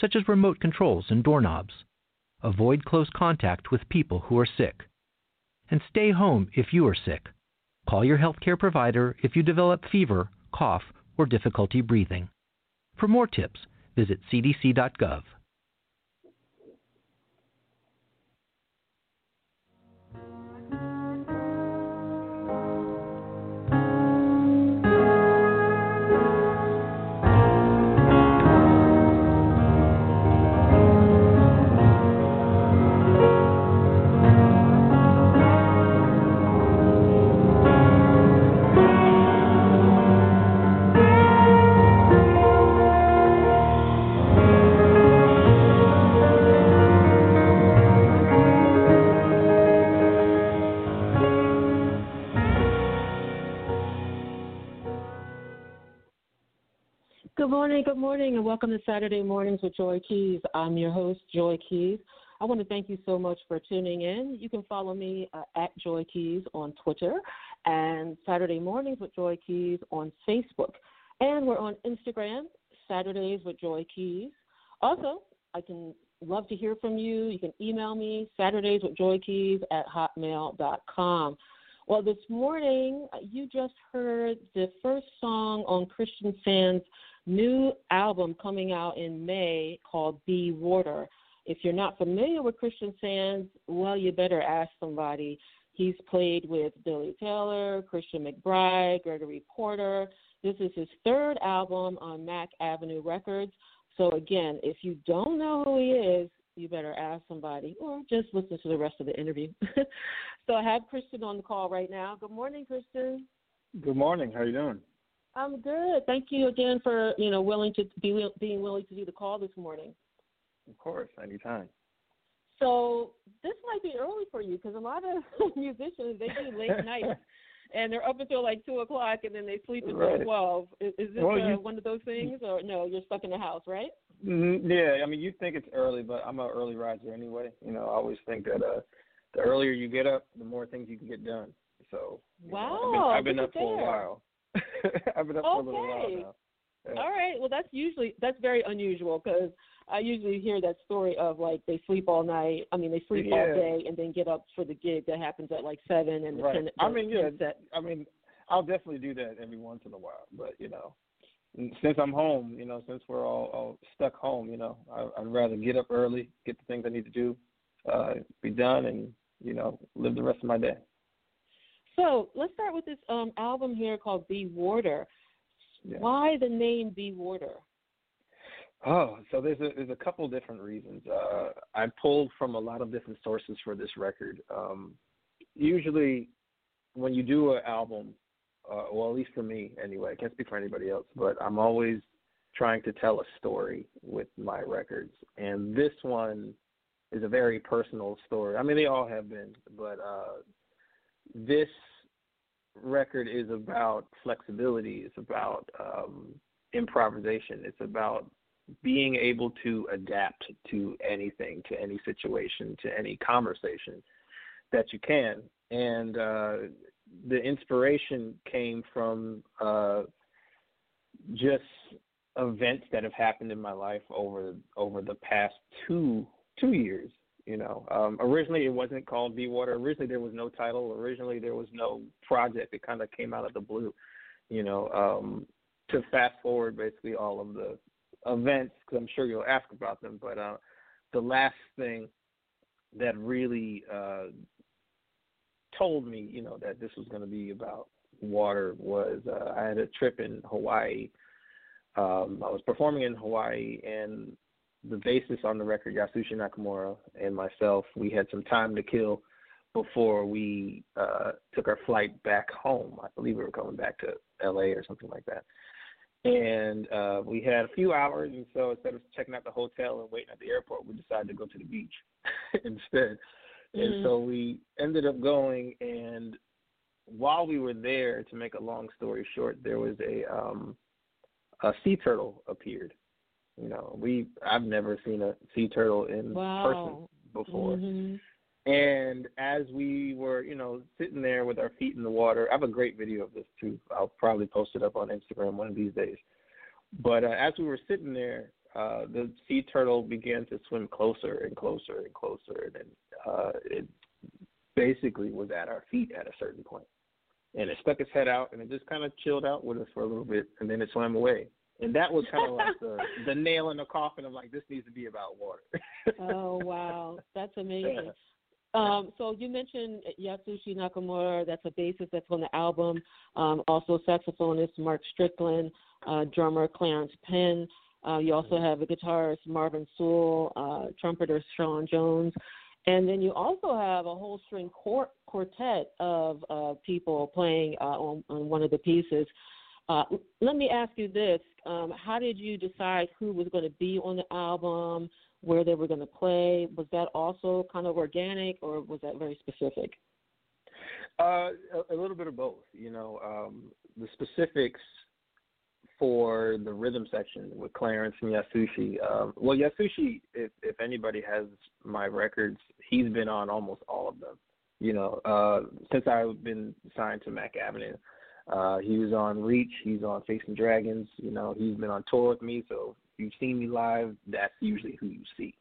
such as remote controls and doorknobs. Avoid close contact with people who are sick. And stay home if you are sick. Call your healthcare provider if you develop fever, cough, or difficulty breathing. For more tips, visit cdc.gov. Good morning, good morning, and welcome to Saturday Mornings with Joy Keys. I'm your host, Joy Keys. I want to thank you so much for tuning in. You can follow me uh, at Joy Keys on Twitter and Saturday Mornings with Joy Keys on Facebook. And we're on Instagram, Saturdays with Joy Keys. Also, I can love to hear from you. You can email me, Saturdays with Joy Keys at hotmail.com. Well, this morning, uh, you just heard the first song on Christian Sands' new album coming out in May called Be Water. If you're not familiar with Christian Sands, well, you better ask somebody. He's played with Billy Taylor, Christian McBride, Gregory Porter. This is his third album on Mack Avenue Records. So, again, if you don't know who he is, you better ask somebody or just listen to the rest of the interview. so, I have Christian on the call right now. Good morning, Christian. Good morning. How are you doing? I'm good. Thank you again for you know willing to be being willing to do the call this morning. Of course, anytime. So this might be early for you because a lot of musicians they do late nights and they're up until like two o'clock and then they sleep until Right. twelve. Is, is this Well, uh, you- one of those things or no? You're stuck in the house, right? Mm, Yeah, I mean, you think it's early, but I'm an early riser anyway. You know, I always think that uh, the earlier you get up, the more things you can get done. So, you know, Wow, I've been, I've been up for a while. I've been up for a little while Okay. now. Yeah. All right. Well, that's usually that's very unusual because I usually hear that story of like they sleep all night. I mean, they sleep all day and then get up for the gig that happens at like seven and Right. ten. I mean, yeah. 10 set. I mean, I'll definitely do that every once in a while. But you know, since I'm home, you know, since we're all, all stuck home, you know, I, I'd rather get up early, get the things I need to do, uh, be done, and you know, live the rest of my day. So let's start with this um, album here called Be Water. Yeah. Why the name Be Water? Oh, so there's a there's a couple different reasons. Uh, I pulled from a lot of different sources for this record. Um, usually, when you do an album, uh, well, at least for me anyway, I can't speak for anybody else, but I'm always trying to tell a story with my records, and this one is a very personal story. I mean, they all have been, but uh, this record is about flexibility. It's about um, improvisation. It's about being able to adapt to anything, to any situation, to any conversation that you can. And uh, the inspiration came from uh, just events that have happened in my life over over the past two two years. You know, um, originally it wasn't called Be Water. Originally there was no title. Originally there was no project. It kind of came out of the blue. You know, um, to fast forward basically all of the events because I'm sure you'll ask about them. But uh, the last thing that really uh, told me, you know, that this was going to be about water was uh, I had a trip in Hawaii. Um, I was performing in Hawaii, and the bassist on the record, Yasushi Nakamura, and myself, we had some time to kill before we uh, took our flight back home. I believe we were coming back to L.A. or something like that. And uh, we had a few hours, and so instead of checking out the hotel and waiting at the airport, we decided to go to the beach instead. Mm-hmm. And so we ended up going, and while we were there, to make a long story short, there was a um, a sea turtle appeared. You know, we I've never seen a sea turtle in wow. person before. Mm-hmm. And as we were, you know, sitting there with our feet in the water, I have a great video of this too. I'll probably post it up on Instagram one of these days. But uh, as we were sitting there, uh, the sea turtle began to swim closer and closer and closer, and then uh, it basically was at our feet at a certain point. And it stuck its head out, and it just kind of chilled out with us for a little bit, and then it swam away. And that was kind of like the the nail in the coffin of like this needs to be about water. oh wow, that's amazing. Yeah. Um, so you mentioned Yasushi Nakamura, that's a bassist that's on the album. Um, also saxophonist Mark Strickland, uh, drummer Clarence Penn. Uh, you also have a guitarist Marvin Sewell, uh, trumpeter Sean Jones, and then you also have a whole string quart- quartet of uh, people playing uh, on, on, one of the pieces. Uh, let me ask you this: um, How did you decide who was going to be on the album? where they were going to play? Was that also kind of organic, or was that very specific? Uh, a, a little bit of both. You know, um, the specifics for the rhythm section with Clarence and Yasushi. Um, well, Yasushi, if, if anybody has my records, he's been on almost all of them. You know, uh, since I've been signed to Mack Avenue, uh, he was on Reach. He's on Facing Dragons. You know, he's been on tour with me, so you've seen me live, that's usually who you see.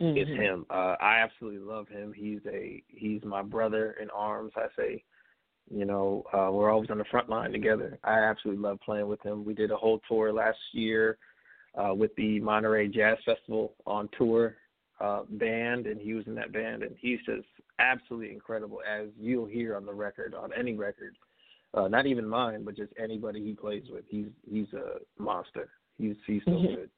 Mm-hmm. It's him. Uh, I absolutely love him. He's a he's my brother in arms. I say, you know, uh, we're always on the front line together. I absolutely love playing with him. We did a whole tour last year uh, with the Monterey Jazz Festival on tour uh, band, and he was in that band, and he's just absolutely incredible, as you'll hear on the record, on any record. Uh, not even mine, but just anybody he plays with. He's he's a monster. He's he's so mm-hmm. good.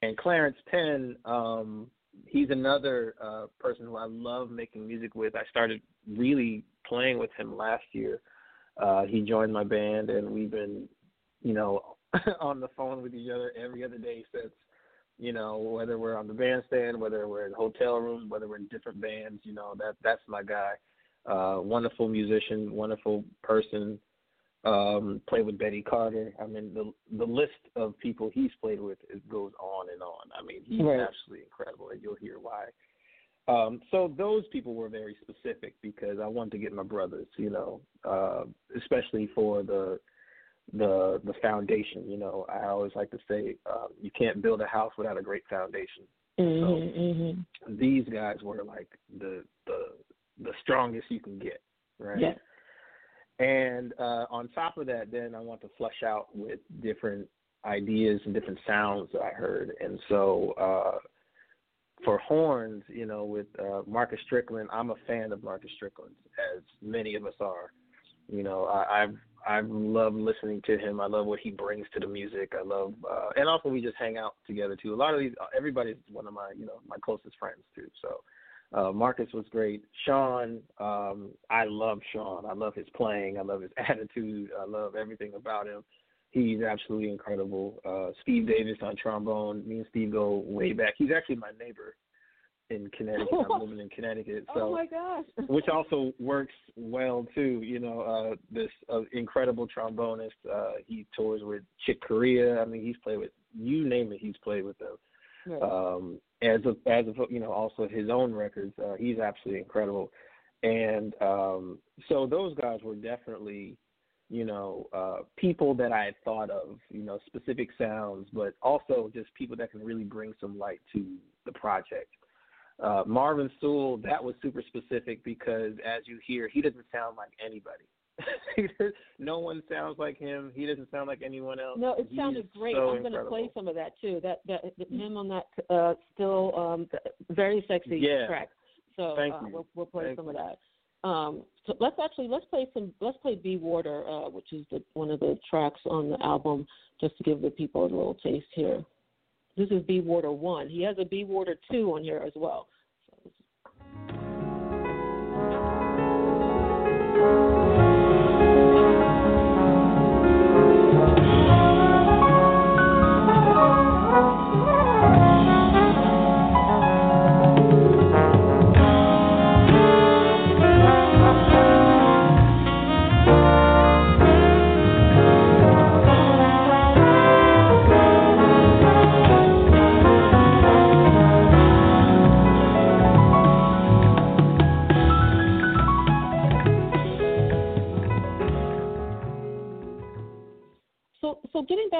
And Clarence Penn, um, he's another uh, person who I love making music with. I started really playing with him last year. Uh, he joined my band, and we've been, you know, on the phone with each other every other day since. You know, whether we're on the bandstand, whether we're in hotel rooms, whether we're in different bands, you know, that that's my guy. Uh, wonderful musician, wonderful person um, played with Betty Carter. I mean, the the list of people he's played with it goes on and on. I mean, he's right. absolutely incredible, and you'll hear why. Um, so those people were very specific because I wanted to get my brothers, you know, uh, especially for the the the foundation. You know, I always like to say uh, you can't build a house without a great foundation. Mm-hmm, so mm-hmm. these guys were like the the the strongest you can get, right? Yeah. And uh, on top of that, then I want to flesh out with different ideas and different sounds that I heard. And so uh, for horns, you know, with uh, Marcus Strickland, I'm a fan of Marcus Strickland, as many of us are. You know, I, I've I've loved listening to him. I love what he brings to the music. I love, uh, and also we just hang out together too. A lot of these, everybody's one of my, you know, my closest friends too. So uh, Marcus was great. Sean, um, I love Sean. I love his playing. I love his attitude. I love everything about him. He's absolutely incredible. Uh, Steve Davis on trombone. Me and Steve go way back. He's actually my neighbor in Connecticut. I'm living in Connecticut. So, oh my gosh! which also works well too. You know, uh, this uh, incredible trombonist. Uh, he tours with Chick Corea. I mean, he's played with you name it. He's played with them. Right. Um, as of as of you know also his own records uh, he's absolutely incredible. And um so those guys were definitely you know uh people that i had thought of you know specific sounds but also just people that can really bring some light to the project. Uh marvin sewell that was super specific because as you hear he doesn't sound like anybody no one sounds like him. He doesn't sound like anyone else. No, it sounded great. so I'm going to play some of that too. That that him on that uh, still um, very sexy Yeah. track. So uh, we'll we'll play Thank some you. of that. Um, so let's actually let's play some let's play Be Water, uh, which is the one of the tracks on the album, just to give the people a little taste here. This is Be Water one. He has a Be Water two on here as well.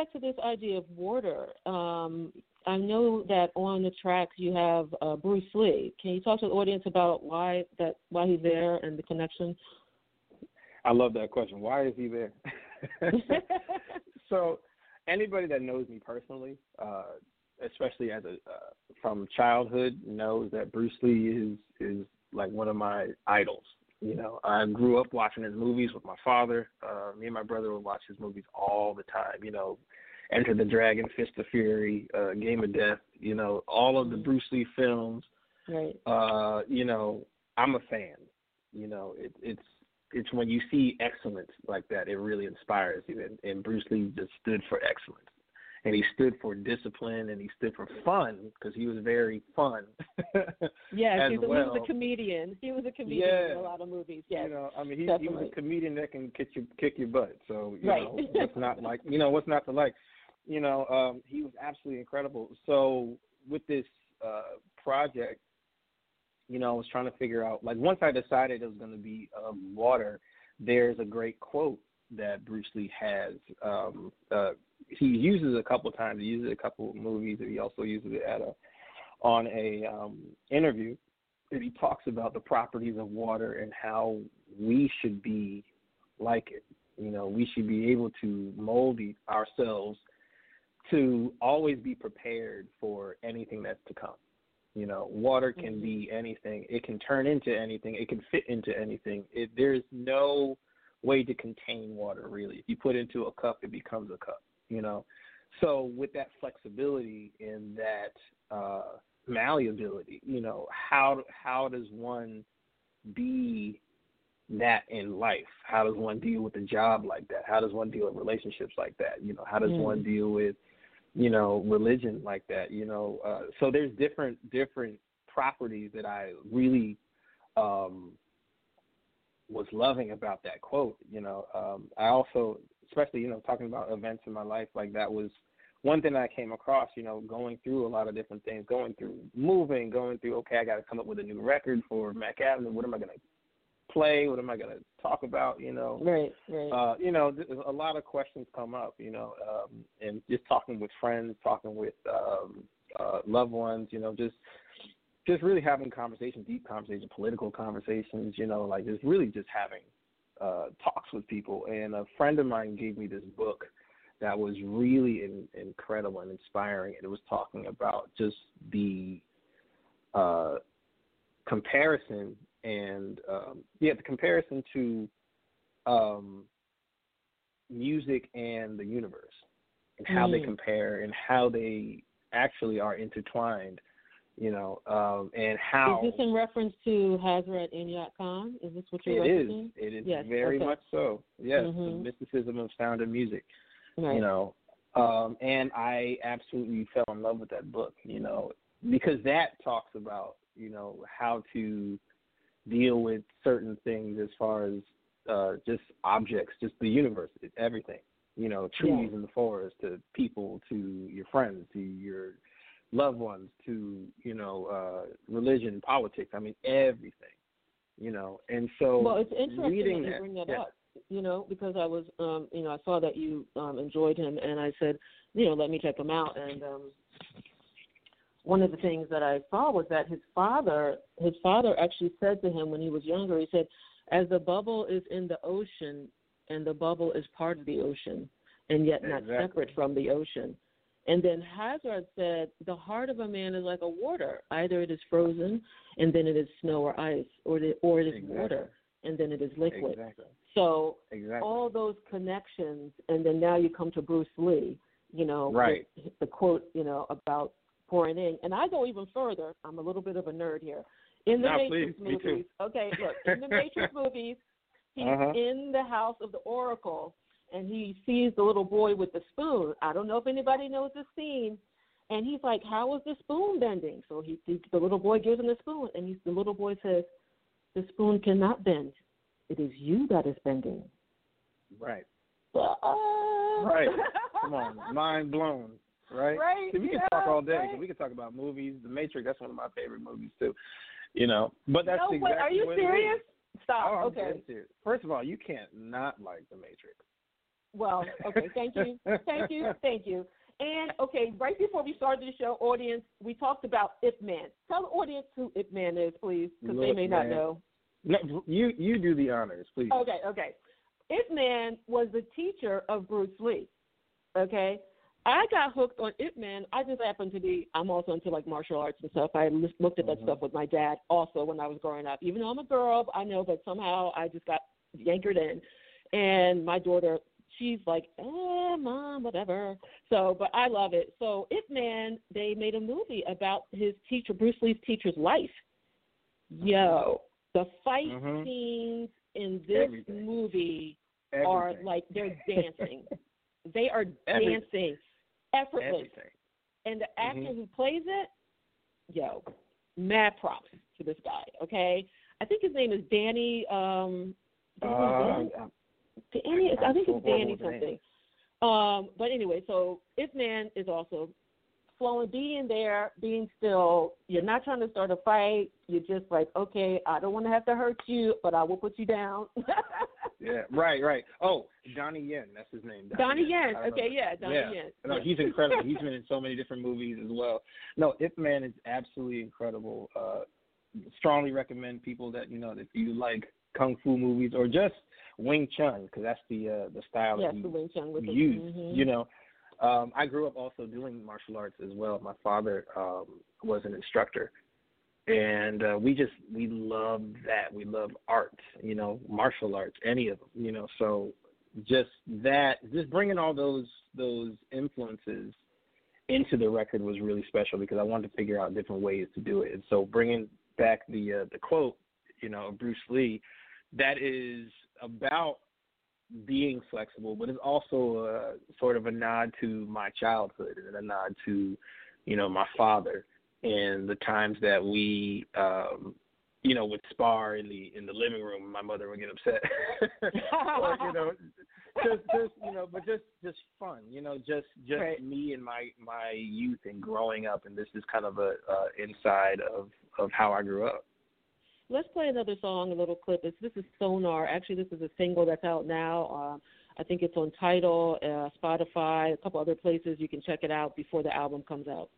Back to this idea of water, um, I know that on the tracks you have uh, Bruce Lee. Can you talk to the audience about why that why he's there and the connection? I love that question. Why is he there? so, anybody that knows me personally, uh, especially as a uh, from childhood, knows that Bruce Lee is is like one of my idols. You know, I grew up watching his movies with my father. Uh, me and my brother would watch his movies all the time. You know, Enter the Dragon, Fist of Fury, uh, Game of Death. You know, all of the Bruce Lee films. right. Uh, you know, I'm a fan. You know, it, it's it's when you see excellence like that, it really inspires you. And, and Bruce Lee just stood for excellence, and he stood for discipline, and he stood for fun because he was very fun. yeah, as he's a, he well. was a comedian. He was a comedian in a lot of movies. Yeah, You know, I mean, he, he was a comedian that can kick your kick your butt. So you Right. know, what's not like you know what's not to like. You know, um, he was absolutely incredible. So with this uh, project, you know, I was trying to figure out like once I decided it was going to be um, water. There's a great quote that Bruce Lee has. Um, uh, he uses it a couple of times. He uses it a couple of movies, and he also uses it at a on a um, interview. And he talks about the properties of water and how we should be like it. You know, we should be able to mold ourselves to always be prepared for anything that's to come. You know, water can be anything. It can turn into anything. It can fit into anything. It, there's no way to contain water really. If you put it into a cup, it becomes a cup. You know, so with that flexibility and that uh, malleability, you know, how how does one be that in life? How does one deal with a job like that? How does one deal with relationships like that? You know, how does Mm. one deal with you know religion like that? You know, uh, so there's different different properties that I really um, was loving about that quote. You know, um, I also, especially you know, talking about events in my life like that was one thing I came across. You know, going through a lot of different things, going through moving, going through. Okay, I got to come up with a new record for Mack Avenue. What am I going to play? What am I going to talk about? You know, Right, right. uh, you know, a lot of questions come up, you know, um, and just talking with friends, talking with um, uh, loved ones, you know, just just really having conversations, deep conversations, political conversations, you know, like just really just having uh, talks with people. And a friend of mine gave me this book that was really in, incredible and inspiring. And it was talking about just the uh, comparison and um, yeah, the comparison to um, music and the universe and how they Mm. compare and how they actually are intertwined, you know, um, and how Is this in reference to Hazrat Inayat Khan? Is this what you're it is. referencing? It is Yes, very okay. much so. Yes, Mhm. the mysticism of sound and music. Right. You know, um, and I absolutely fell in love with that book. You know, because that talks about you know how to deal with certain things as far as uh, just objects, just the universe, everything. You know, trees Yeah. in the forest, to people, to your friends, to your loved ones, to you know, uh, religion, politics. I mean, everything. You know, and so Well, it's interesting reading that you bring that yeah. up. You know, because I was, um, you know, I saw that you um, enjoyed him, and I said, you know, let me check him out. And um, one of the things that I saw was that his father, his father actually said to him when he was younger, he said, as the bubble is in the ocean and the bubble is part of the ocean and yet not Exactly. separate from the ocean. And then Hazrat said, the heart of a man is like a water. Either it is frozen and then it is snow or ice, or, the, or it is Exactly. water and then it is liquid. Exactly. So Exactly. all those connections, and then now you come to Bruce Lee, you know, Right. the quote, you know, about pouring in. And I go even further. I'm a little bit of a nerd here. In the No, Matrix please, movies, okay, look, in the Matrix movies, he's Uh-huh. in the house of the Oracle, and he sees the little boy with the spoon. I don't know if anybody knows this scene. And he's like, "How is the spoon bending?" So he, he the little boy gives him the spoon, and he's, the little boy says, "The spoon cannot bend. It is you that is bending." Right. Uh, Right. Come on. Mind blown. Right? Right, See, we can talk all day. right. We can talk about movies. The Matrix, that's one of my favorite movies too. You know. But that's no, exactly wait, are you serious? Stop. Oh, okay. First of all, you can't not like the Matrix. Well, okay. Thank you. Thank you. Thank you. And okay, right before we started the show, audience, we talked about Ip Man. Tell the audience who Ip Man is, please, because they may not know. No, you you do the honors, please. Okay, okay. Ip Man was the teacher of Bruce Lee. Okay, I got hooked on Ip Man. I just happened to be. I'm also into like martial arts and stuff. I looked at that Mhm. stuff with my dad also when I was growing up. Even though I'm a girl, I know, but somehow I just got yankered in. And my daughter, she's like, eh, mom, whatever. So, but I love it. So, Ip Man, they made a movie about his teacher, Bruce Lee's teacher's life. Yo, the fight Mhm. scenes in this Everything. movie are like they're dancing. they are Everything. dancing effortless. everything. And the actor Mhm. who plays it, yo, mad props to this guy. Okay, I think his name is Danny. Um, Danny, Uh, Danny, I think it's Danny something. Um, but anyway, so Ip Man is also flowing, being there, being still. You're not trying to start a fight. You're just like, okay, I don't want to have to hurt you, but I will put you down. yeah, right, right. Oh, Donnie Yen, that's his name. Donnie Yen. I remember. Okay, yeah, Donnie yeah. Yen. No, he's incredible. he's been in so many different movies as well. No, Ip Man is absolutely incredible. Uh, strongly recommend people that you know if you like kung fu movies or just Wing Chun because that's the uh, the style Yes, that he the Wing Chun with the used. mhm. You know, um, I grew up also doing martial arts as well. My father um, was an instructor, and uh, we just we love that. We love art. You know, martial arts, any of them. You know, so just that, just bringing all those those influences into the record was really special because I wanted to figure out different ways to do it. And so bringing back the uh, the quote, you know, Bruce Lee, that is about being flexible, but it's also a, sort of a nod to my childhood and a nod to, you know, my father and the times that we, um, you know, would spar in the in the living room. My mother would get upset, or you know, just just you know, but just just fun, you know, just just Right. me and my my youth and growing up, and this is kind of a uh, inside of of how I grew up. Let's play another song, a little clip. This is Sonar. Actually, this is a single that's out now. Uh, I think it's on Tidal, uh, Spotify, a couple other places. You can check it out before the album comes out.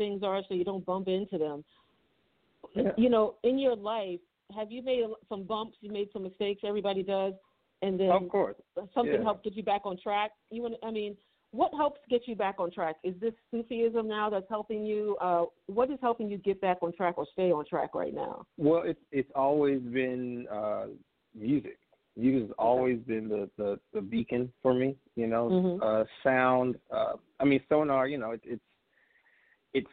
Things are so you don't bump into them. Yeah. You know, in your life, have you made some bumps? You made some mistakes. Everybody does, and then Of course. something Yeah. helps get you back on track. You want? I mean, what helps get you back on track? Is this Sufism now that's helping you? Uh, what is helping you get back on track or stay on track right now? Well, it's it's always been uh, music. Music has always been the, the the beacon for me. You know, Mhm. uh, sound. Uh, I mean, sonar. You know, it, it's it's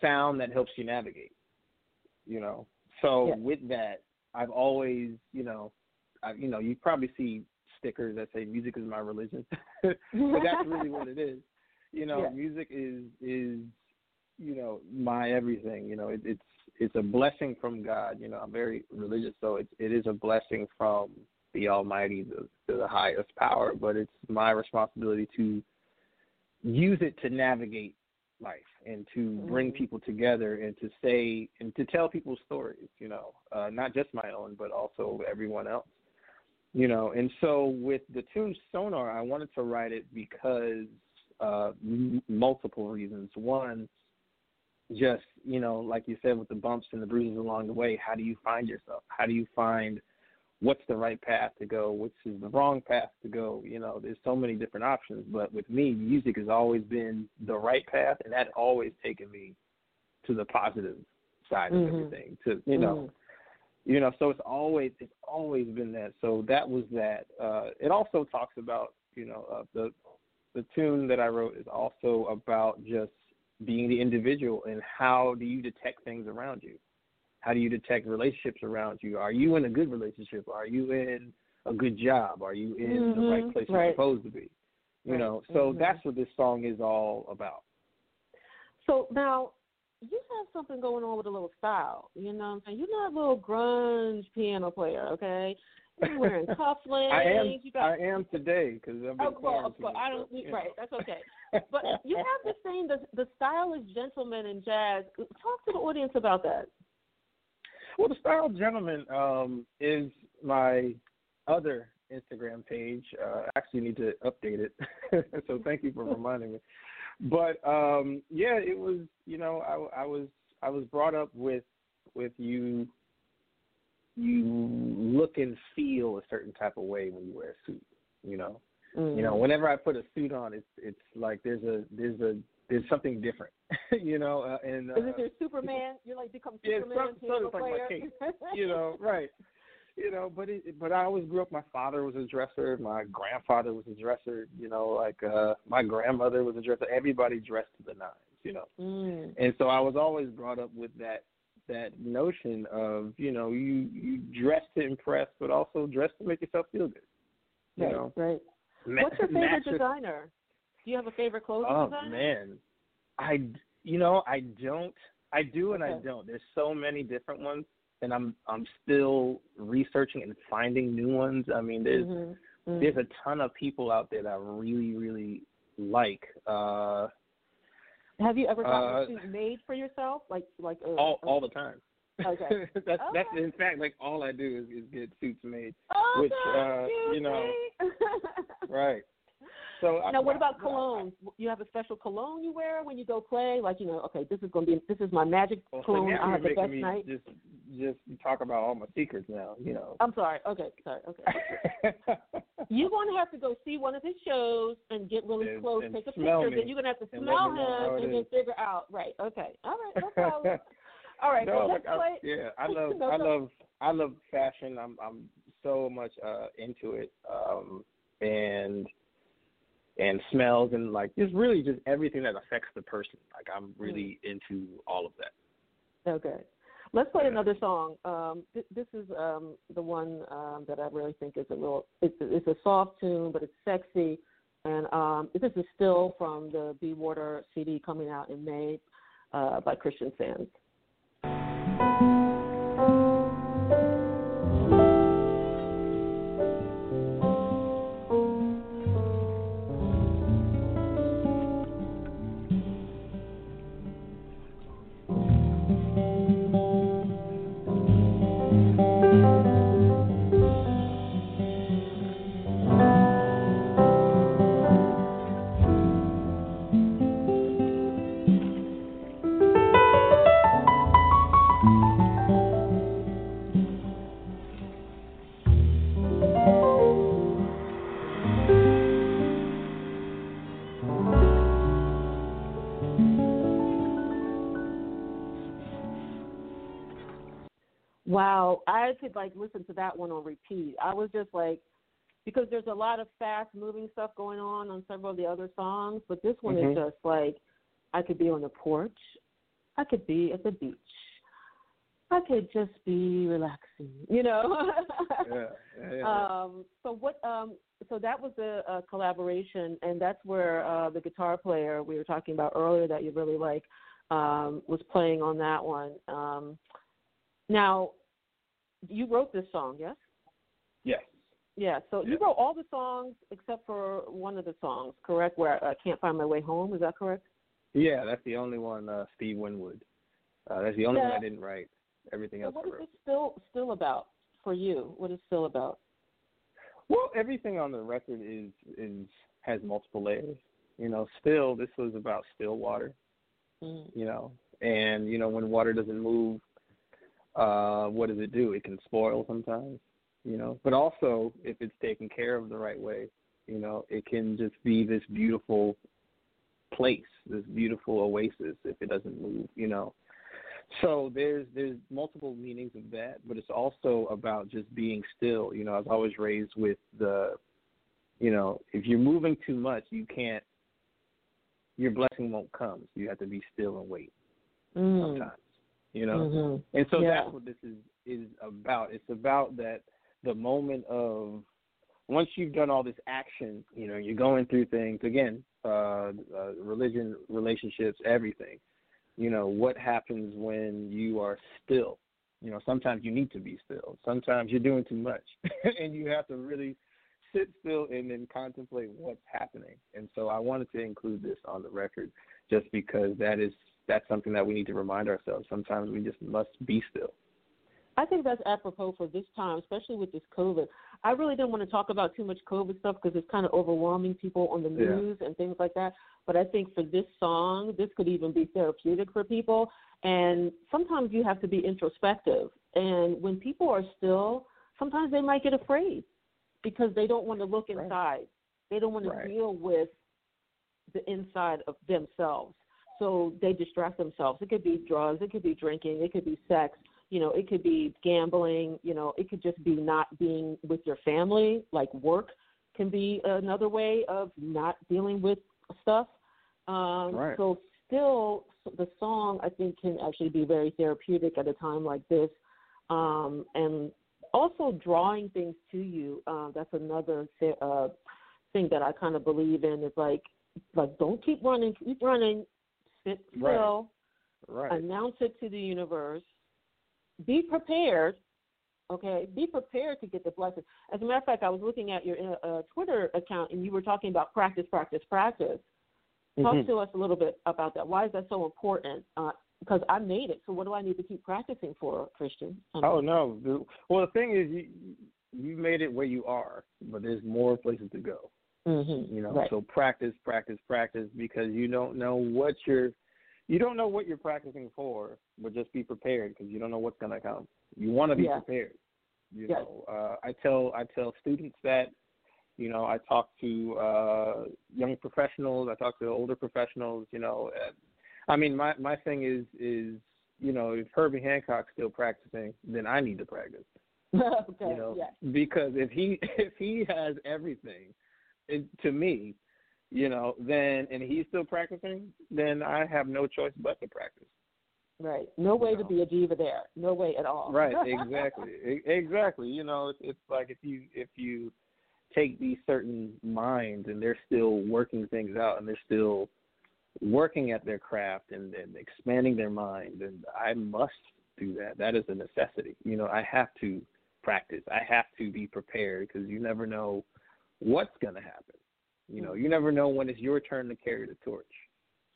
sound that helps you navigate. You know, so Yeah. with that, I've always, you know, I, you know, you probably see stickers that say music is my religion, but that's really what it is. You know, Yeah. music is is you know my everything. You know, it, it's it's a blessing from God. You know, I'm very religious, so it it is a blessing from the Almighty, the the highest power. But it's my responsibility to use it to navigate life and to bring Mhm. people together and to say and to tell people stories. You know, uh, not just my own, but also everyone else. You know, and so with the tune Sonar, I wanted to write it because uh, m- multiple reasons. One, just you know, like you said, with the bumps and the bruises along the way, how do you find yourself? How do you find what's the right path to go? Which is the wrong path to go? You know, there's so many different options. But with me, music has always been the right path, and that always taken me to the positive side of Mhm. everything. To you know, Mhm. you know so it's always it's always been that so that was that uh it also talks about you know uh, the the tune that i wrote is also about just being the individual and how do you detect things around you how do you detect relationships around you are you in a good relationship are you in a good job are you in the right Mhm, place right. you're supposed to be you Right. know so Mhm. that's what this song is all about So now you have something going on with a little style. You know what I'm saying? You're not a little grunge piano player, okay? You're wearing cufflinks. i am you got, i am today because I'm. Oh, well, of course, I don't. so, right, know. that's okay. But you have this thing, the the style is gentleman in jazz. Talk to the audience about that. Well, the Style Gentleman um, is my other Instagram page. Uh, I actually need to update it, so thank you for reminding me. But um, yeah, it was you know I, I was I was brought up with with you you look and feel a certain type of way when you wear a suit. You know, you know whenever I put a suit on, it's it's like there's a there's a there's something different. you know, uh, and uh, Is it your Superman? You're like become Yeah, Superman some- piano like my cape, you know, right. You know, but it, but I always grew up. My father was a dresser. My grandfather was a dresser. You know, like uh my grandmother was a dresser. Everybody dressed to the nines. You know, mm. and so I was always brought up with that that notion of you know you you dress to impress, but also dress to make yourself feel good. You Right, know, right. Ma- What's your favorite designer? Do you have a favorite clothing Oh designer? man, I you know I don't. I do and I don't. There's so many different ones, and I'm I'm still researching and finding new ones. I mean, there's Mhm, mhm. there's a ton of people out there that I really really like. Uh, Have you ever gotten uh, a suit made for yourself? Like like a, all a- all the time. Okay. that's that's in fact like all I do is, is get suits made. Oh, which, uh, you know. Right. So I- now, what I- about I- cologne? You have a special cologne you wear when you go play? Like, you know, okay, this is going to be this is my magic Well, cologne. now I have the best night. just just talk about all my secrets now. You know. I'm sorry. Okay, sorry. Okay. You're going to have to go see one of his shows and get really And- close, and take a picture. me Then you're going to have to and smell let me know how him and then is. figure out. Right. Okay. All right. No problem. All right. no, well, like I, play. yeah, I love No, I love I love fashion. I'm I'm so much uh into it. Um and and smells and like just really just everything that affects the person. Like I'm really into all of that. Okay. Let's play Yeah. another song. Um, th- this is um, the one um, that I really think is a little. It's, it's a soft tune, but it's sexy. And um, this is still from the Be Water CD coming out in May uh, by Christian Sands. I could like listen to that one on repeat. I was just like, because there's a lot of fast moving stuff going on on several of the other songs, but this one Mhm. is just like, I could be on the porch, I could be at the beach, I could just be relaxing, you know. yeah, yeah, yeah. Um, so what? Um, so that was a, a collaboration, and that's where uh, the guitar player we were talking about earlier that you really like um, was playing on that one. Um, now, you wrote this song, yes? yes. Yeah. So you wrote all the songs except for one of the songs, correct? Where I can't find my way home. Is that correct? Yeah, that's the only one. Uh, Steve Winwood. Uh, that's the only one I didn't write. Everything So else what is it still still about for you? What is still about? Well, everything on the record is is has multiple layers. You know, still this was about still water. Mm. You know, and you know when water doesn't move, uh, what does it do? It can spoil sometimes. You know, but also if it's taken care of the right way, you know, it can just be this beautiful place, this beautiful oasis if it doesn't move. You know, so there's there's multiple meanings of that, but it's also about just being still. You know, I was always raised with the, you know, if you're moving too much, you can't. Your blessing won't come. So you have to be still and wait. Mm. Sometimes, you know, Mhm. and so Yeah. that's what this is is about. It's about that the moment of once you've done all this action, you know, you're going through things again, uh, uh religion, relationships, everything. You know, what happens when you are still? You know, sometimes you need to be still. Sometimes you're doing too much and you have to really sit still and then contemplate what's happening. And so I wanted to include this on the record just because that is that's something that we need to remind ourselves. Sometimes we just must be still. I think that's apropos for this time, especially with this COVID. I really didn't want to talk about too much COVID stuff because it's kind of overwhelming people on the Yeah. news and things like that. But I think for this song, this could even be therapeutic for people. And sometimes you have to be introspective. And when people are still, sometimes they might get afraid because they don't want to look Right. inside. They don't want to Right. deal with the inside of themselves. So they distract themselves. It could be drugs, it could be drinking, it could be sex, you know, it could be gambling, you know, it could just be not being with your family, like work can be another way of not dealing with stuff. Um Right. so still the song I think can actually be very therapeutic at a time like this. Um and also drawing things to you. Uh, that's another th- uh, thing that I kind of believe in is like like don't keep running, keep running, Right. still, Right. announce it to the universe, be prepared. Okay, be prepared to get the blessing. As a matter of fact, I was looking at your uh, Twitter account and you were talking about practice, practice, practice. Talk Mhm. to us a little bit about that. Why is that so important? Uh, because I made it, so what do I need to keep practicing for, Christian? Oh no. Well, the thing is, you you made it where you are, but there's more places to go. Mhm, You know, right. so practice, practice, practice, because you don't know what you're you don't know what you're practicing for, but just be prepared because you don't know what's gonna come. You want to be Yeah. prepared. You Yes. know, uh, I tell I tell students that. You know, I talk to uh, young professionals. I talk to older professionals. You know, uh, I mean, my my thing is is you know, if Herbie Hancock's still practicing, then I need to practice. okay, You know, yes. because if he if he has everything, to me, you know, then and he's still practicing, then I have no choice but to practice. Right. No way to be a diva there. No way at all. Right, exactly, exactly. You know, it's, it's like if you if you take these certain minds and they're still working things out and they're still working at their craft and, and expanding their mind, and I must do that. That is a necessity. You know, I have to practice. I have to be prepared because you never know what's going to happen. You know, you never know when it's your turn to carry the torch.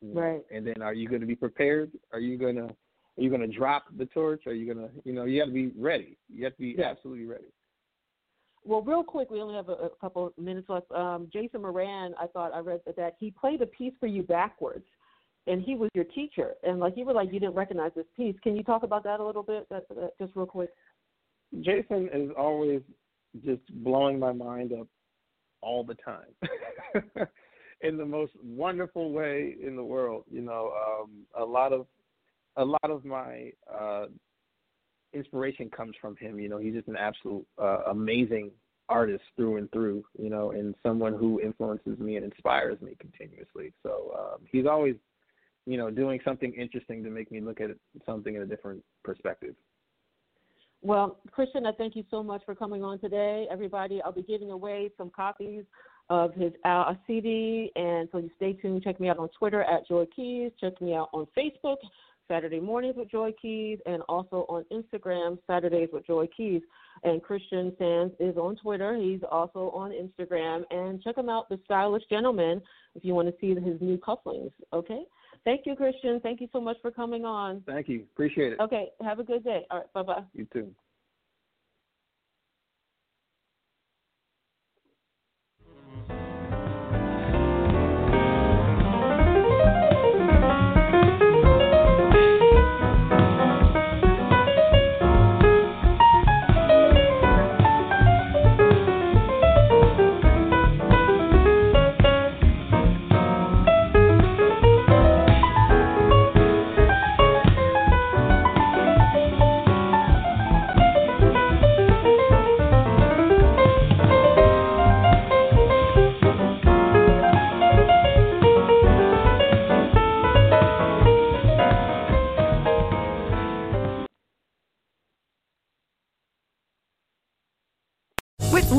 Right. And then, are you going to be prepared? Are you going to are you going to drop the torch? Are you going to, you know, you got to be ready. You have to be Yeah. absolutely ready. Well, real quick, we only have a, a couple of minutes left. Um, Jason Moran, I thought I read that, that he played a piece for you backwards, and he was your teacher. And like you were like you didn't recognize this piece. Can you talk about that a little bit, that, that, just real quick? Jason is always just blowing my mind up all the time in the most wonderful way in the world. You know, um, a lot of a lot of my uh, inspiration comes from him. You know, he's just an absolute uh, amazing artist through and through. You know, and someone who influences me and inspires me continuously. So um, he's always, you know, doing something interesting to make me look at something in a different perspective. Well, Christian, I thank you so much for coming on today. Everybody, I'll be giving away some copies of his uh, CD, and so you stay tuned. Check me out on Twitter at Joy Keys. Check me out on Facebook, Saturday Mornings with Joy Keys, and also on Instagram, Saturdays with Joy Keys. And Christian Sands is on Twitter. He's also on Instagram. And check him out, The Stylish Gentleman, if you want to see his new cufflinks. Okay? Thank you, Christian. Thank you so much for coming on. Thank you. Appreciate it. Okay. Have a good day. All right. Bye bye. You too.